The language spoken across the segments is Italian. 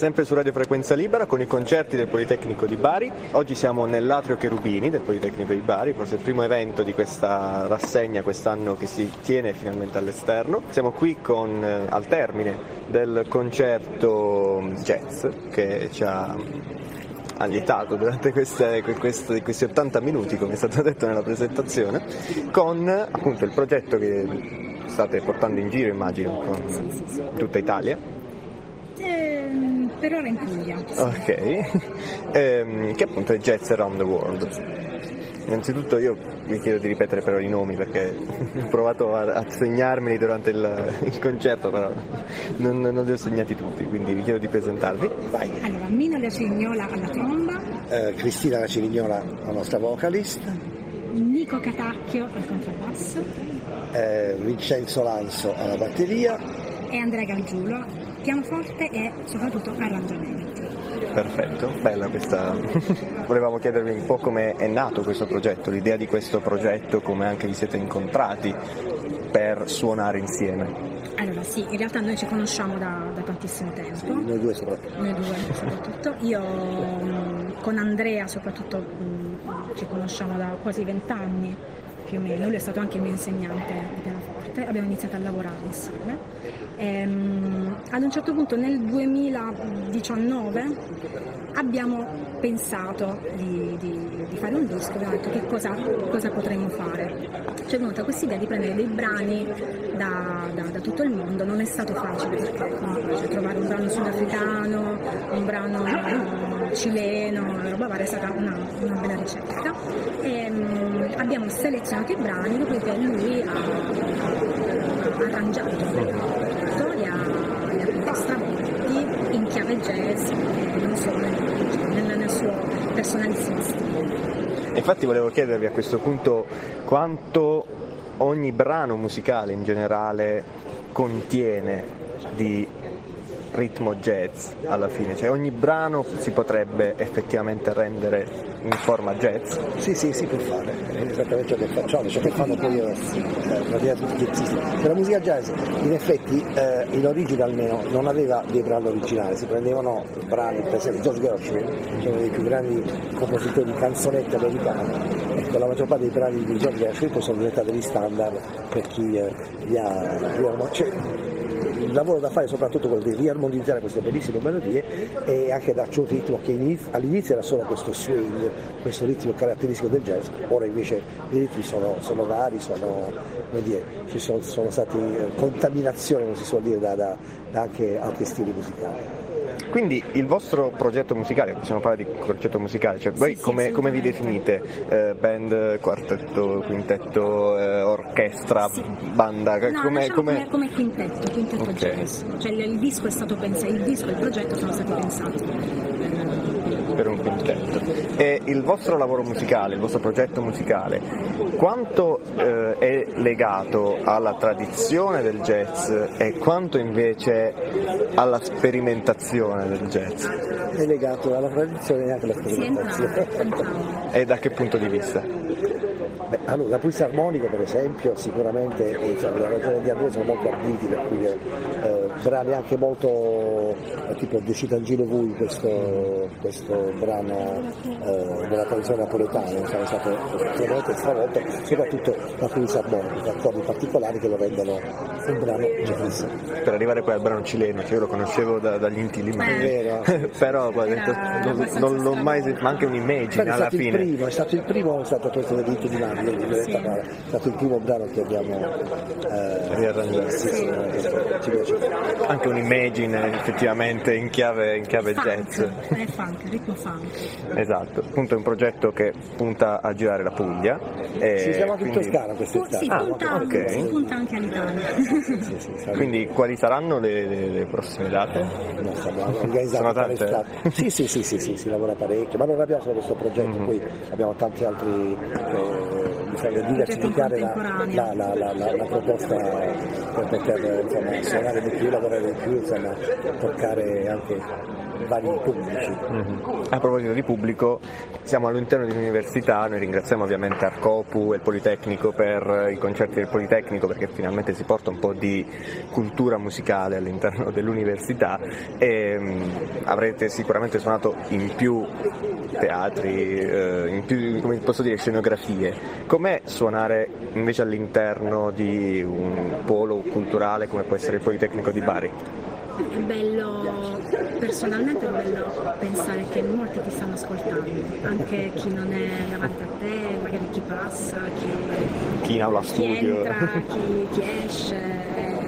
sempre su Radio Frequenza Libera con i concerti del Politecnico di Bari. Oggi siamo nell'Atrio Cherubini del Politecnico di Bari, forse il primo evento di questa rassegna quest'anno che si tiene finalmente all'esterno. Siamo qui con, eh, al termine del concerto jazz che ci ha allietato durante queste, queste, questi 80 minuti, come è stato detto nella presentazione, con appunto il progetto che state portando in giro, immagino, con tutta Italia. Per ora in Puglia. Ok, ehm, che appunto è Jazz Around the World. Innanzitutto io vi chiedo di ripetere però i nomi perché ho provato a, a segnarmeli durante il, il concerto, però non, non, li ho segnati tutti, quindi vi chiedo di presentarvi. Vai. Allora, Mina La Cirignola alla tromba. Eh, Cristina La Cirignola, la nostra vocalist. Nico Catacchio al contrabbasso. Eh, Vincenzo Lanzo alla batteria. E Andrea Galgiulo, pianoforte e soprattutto arrangiamenti. Perfetto, bella questa. Volevamo chiedervi un po' come è nato questo progetto, l'idea di questo progetto, come anche vi siete incontrati per suonare insieme. Allora sì, in realtà noi ci conosciamo da, da tantissimo tempo. Sì, noi due soprattutto. Noi due soprattutto. Io con Andrea soprattutto ci conosciamo da quasi vent'anni più o meno, lui è stato anche il mio insegnante di pianoforte, abbiamo iniziato a lavorare insieme. Ehm, ad un certo punto nel 2019 abbiamo pensato di, di, di, fare un disco, abbiamo detto che cosa, cosa potremmo fare. Ci è venuta questa idea di prendere dei brani da, da, da, tutto il mondo, non è stato facile perché cioè, trovare un brano sudafricano, un brano cileno, roba varia è stata una, una bella ricerca. E, um, abbiamo selezionato i brani, dopodiché lui ha, arrangiato, li ha, li ha stravolti in chiave jazz, non solo nel, nel suo personalissimo stile. Infatti volevo chiedervi a questo punto quanto ogni brano musicale in generale contiene di ritmo jazz alla fine, cioè ogni brano si potrebbe effettivamente rendere in forma jazz. Sì, sì, si può fare, è esattamente ciò che facciamo, ciò che fanno poi eh, tutti gli. Per la musica jazz in effetti eh, in origine almeno non aveva dei brani originali, si prendevano brani, per esempio George Gershwin, uno dei più grandi compositori di canzonette americane, ecco la maggior parte dei brani di George Gershwin sono diventati degli standard per chi eh, li ha, ha cioè, il lavoro da fare è soprattutto quello di riarmonizzare queste bellissime melodie e anche darci un ritmo che all'inizio era solo questo swing, questo ritmo caratteristico del jazz, ora invece i ritmi sono, sono vari, sono, dire, ci sono, sono stati eh, contaminazioni, come si suol dire, da, da, da anche altri stili musicali. Quindi il vostro progetto musicale, possiamo parlare di progetto musicale, cioè voi sì, come, sì, come, vi definite? Eh, band, quartetto, quintetto, eh, orchestra, sì. banda? No, come, come... come, quintetto, quintetto okay. jazz. Cioè il, il disco è stato pensato, il disco e il progetto sono stati pensati per un quintetto. E il vostro lavoro musicale, il vostro progetto musicale, quanto eh, è legato alla tradizione del jazz e quanto invece alla sperimentazione del jazz? È legato alla tradizione e anche alla sperimentazione. e da che punto di vista? Beh, allora, la pulsa armonica per esempio sicuramente eh, cioè, le ragioni di Andrea sono molto arditi per cui eh, brani anche molto eh, tipo Decitangino Vui questo, questo brano eh, della tradizione napoletana sono state estremamente stravolte soprattutto la pulsa armonica accordi particolari che lo rendono un brano jazz per arrivare poi al brano cileno che io lo conoscevo da, dagli intili però poi, non, non l'ho mai sentito ma anche un'immagine alla fine primo, è stato il primo è stato questo del dito di Napoli sì. è stato il primo brano che abbiamo eh, riarrangiato. Sì, sì. Ci piace. Anche un'immagine effettivamente in chiave, in chiave funk, jazz. È funk, ritmo funk. Esatto, appunto è un progetto che punta a girare la Puglia. E sì, siamo anche quindi... in Toscana quest'estate. Sì, ah, punta, okay. punta anche all'Italia. sì, sì, quindi quali saranno le, le, le prossime date? No, stiamo organizzando sì, sì, sì, sì, sì, si lavora parecchio, ma non abbiamo solo questo progetto, mm-hmm. poi abbiamo tanti altri eh, di diversificare la, la, la, la, proposta per poter insomma, suonare di più, lavorare di più, insomma, toccare anche vari pubblici. Mm-hmm. A proposito di pubblico, siamo all'interno di un'università, noi ringraziamo ovviamente Arcopu e il Politecnico per i concerti del Politecnico perché finalmente si porta un po' di cultura musicale all'interno dell'università e um, avrete sicuramente suonato in più teatri, eh, in più come posso dire, scenografie. Com'è suonare invece all'interno di un polo culturale come può essere il Politecnico di Bari? È bello, personalmente è bello pensare che molti ti stanno ascoltando, anche chi non è davanti a te, magari chi passa, chi, chi in aula studio, chi entra, chi, chi esce.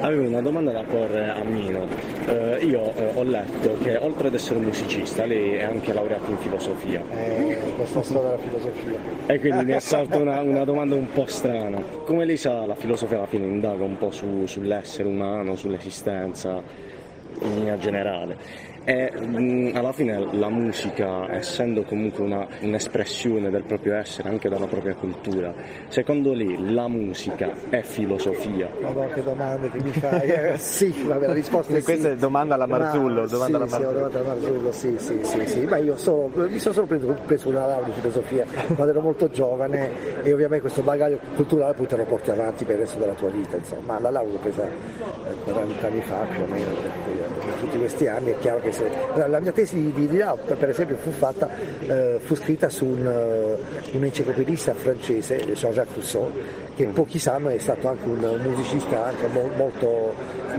Avevo una domanda da porre a Mino. Eh, io eh, ho letto che oltre ad essere musicista, lei è anche laureata in filosofia. Eh, questa storia della filosofia. E quindi mi è salta una, una, domanda un po' strana. Come lei sa, la filosofia alla fine indaga un po' su, sull'essere umano, sull'esistenza in linea generale e mh, alla fine la musica, essendo comunque una, un'espressione del proprio essere, anche dalla propria cultura, secondo lei la musica è filosofia? Ma che domande che mi fai? Eh, sì, vabbè, la risposta è Questa sì. è domanda alla Marzullo. Ma, domanda sì, alla Marzullo. Sì, domanda alla Marzullo, sì, sì, sì, sì. Ma io sono, mi sono solo preso, preso una laurea di filosofia quando ero molto giovane e ovviamente questo bagaglio culturale poi te lo porti avanti per il resto della tua vita, insomma. Ma la laurea l'ho presa 40 anni fa più o meno, per, per tutti questi anni è chiaro che se, la mia tesi di, di laurea, per esempio, fu, fatta, eh, fu scritta su un, uh, un, enciclopedista francese, Jean-Jacques Rousseau, che pochi sanno è stato anche un musicista anche mo- molto,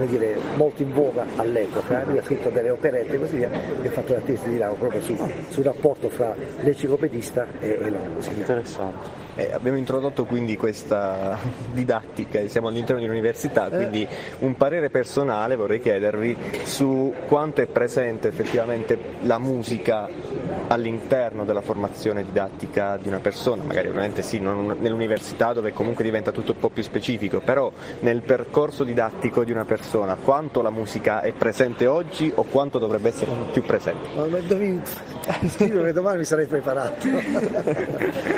dire, molto, in voga all'epoca. Lui ha scritto delle operette e così via, e ha fatto la tesi di laurea proprio su, sul rapporto fra l'enciclopedista e, e la musica. Interessante. Eh, abbiamo introdotto quindi questa didattica, siamo all'interno di un'università, eh. quindi un parere personale vorrei chiedervi su quanto è presente effettivamente la musica all'interno della formazione didattica di una persona, magari ovviamente sì, non nell'università dove comunque diventa tutto un po' più specifico, però nel percorso didattico di una persona quanto la musica è presente oggi o quanto dovrebbe essere più presente? Ma dovevi scrivere domani mi sarei preparato.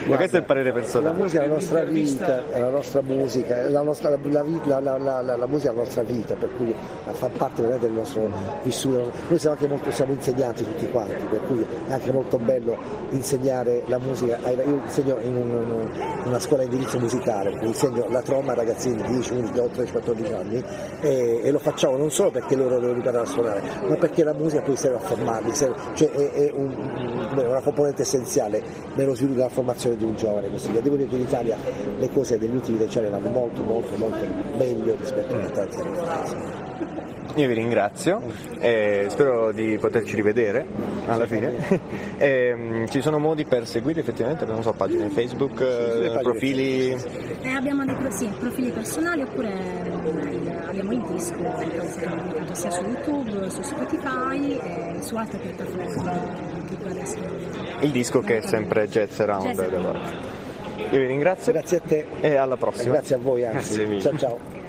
Ma questo è il parere personale la musica è la nostra vita, è la nostra musica, la, nostra, la, la, la, musica è la nostra vita, per cui fa parte del nostro vissuto. Noi siamo anche molto siamo insegnanti tutti quanti, per cui è anche molto bello insegnare la musica. Io insegno in un, una scuola di indirizzo musicale, insegno la tromba a ragazzini di 10, 11, 12, 14 anni e, e, lo facciamo non solo perché loro devono imparare a suonare, ma perché la musica poi serve a formarli, serve, cioè è, è un, una componente essenziale nello sviluppo della formazione di un giovane. Così via. Devo dire che in Italia le cose degli ultimi decenni vanno molto molto molto meglio rispetto a tanti anni fa. Io vi ringrazio e spero di poterci rivedere alla fine. e, um, ci sono modi per seguire effettivamente, non so, pagine Facebook, eh, profili? Eh, abbiamo dei sì, profili personali oppure eh, abbiamo il disco sia su YouTube, su Spotify e su altre piattaforme. Il disco che è sempre Jazz Around. Jazz Around. Io vi ringrazio. Grazie a te. E alla prossima. Grazie a voi anzi. Ciao ciao.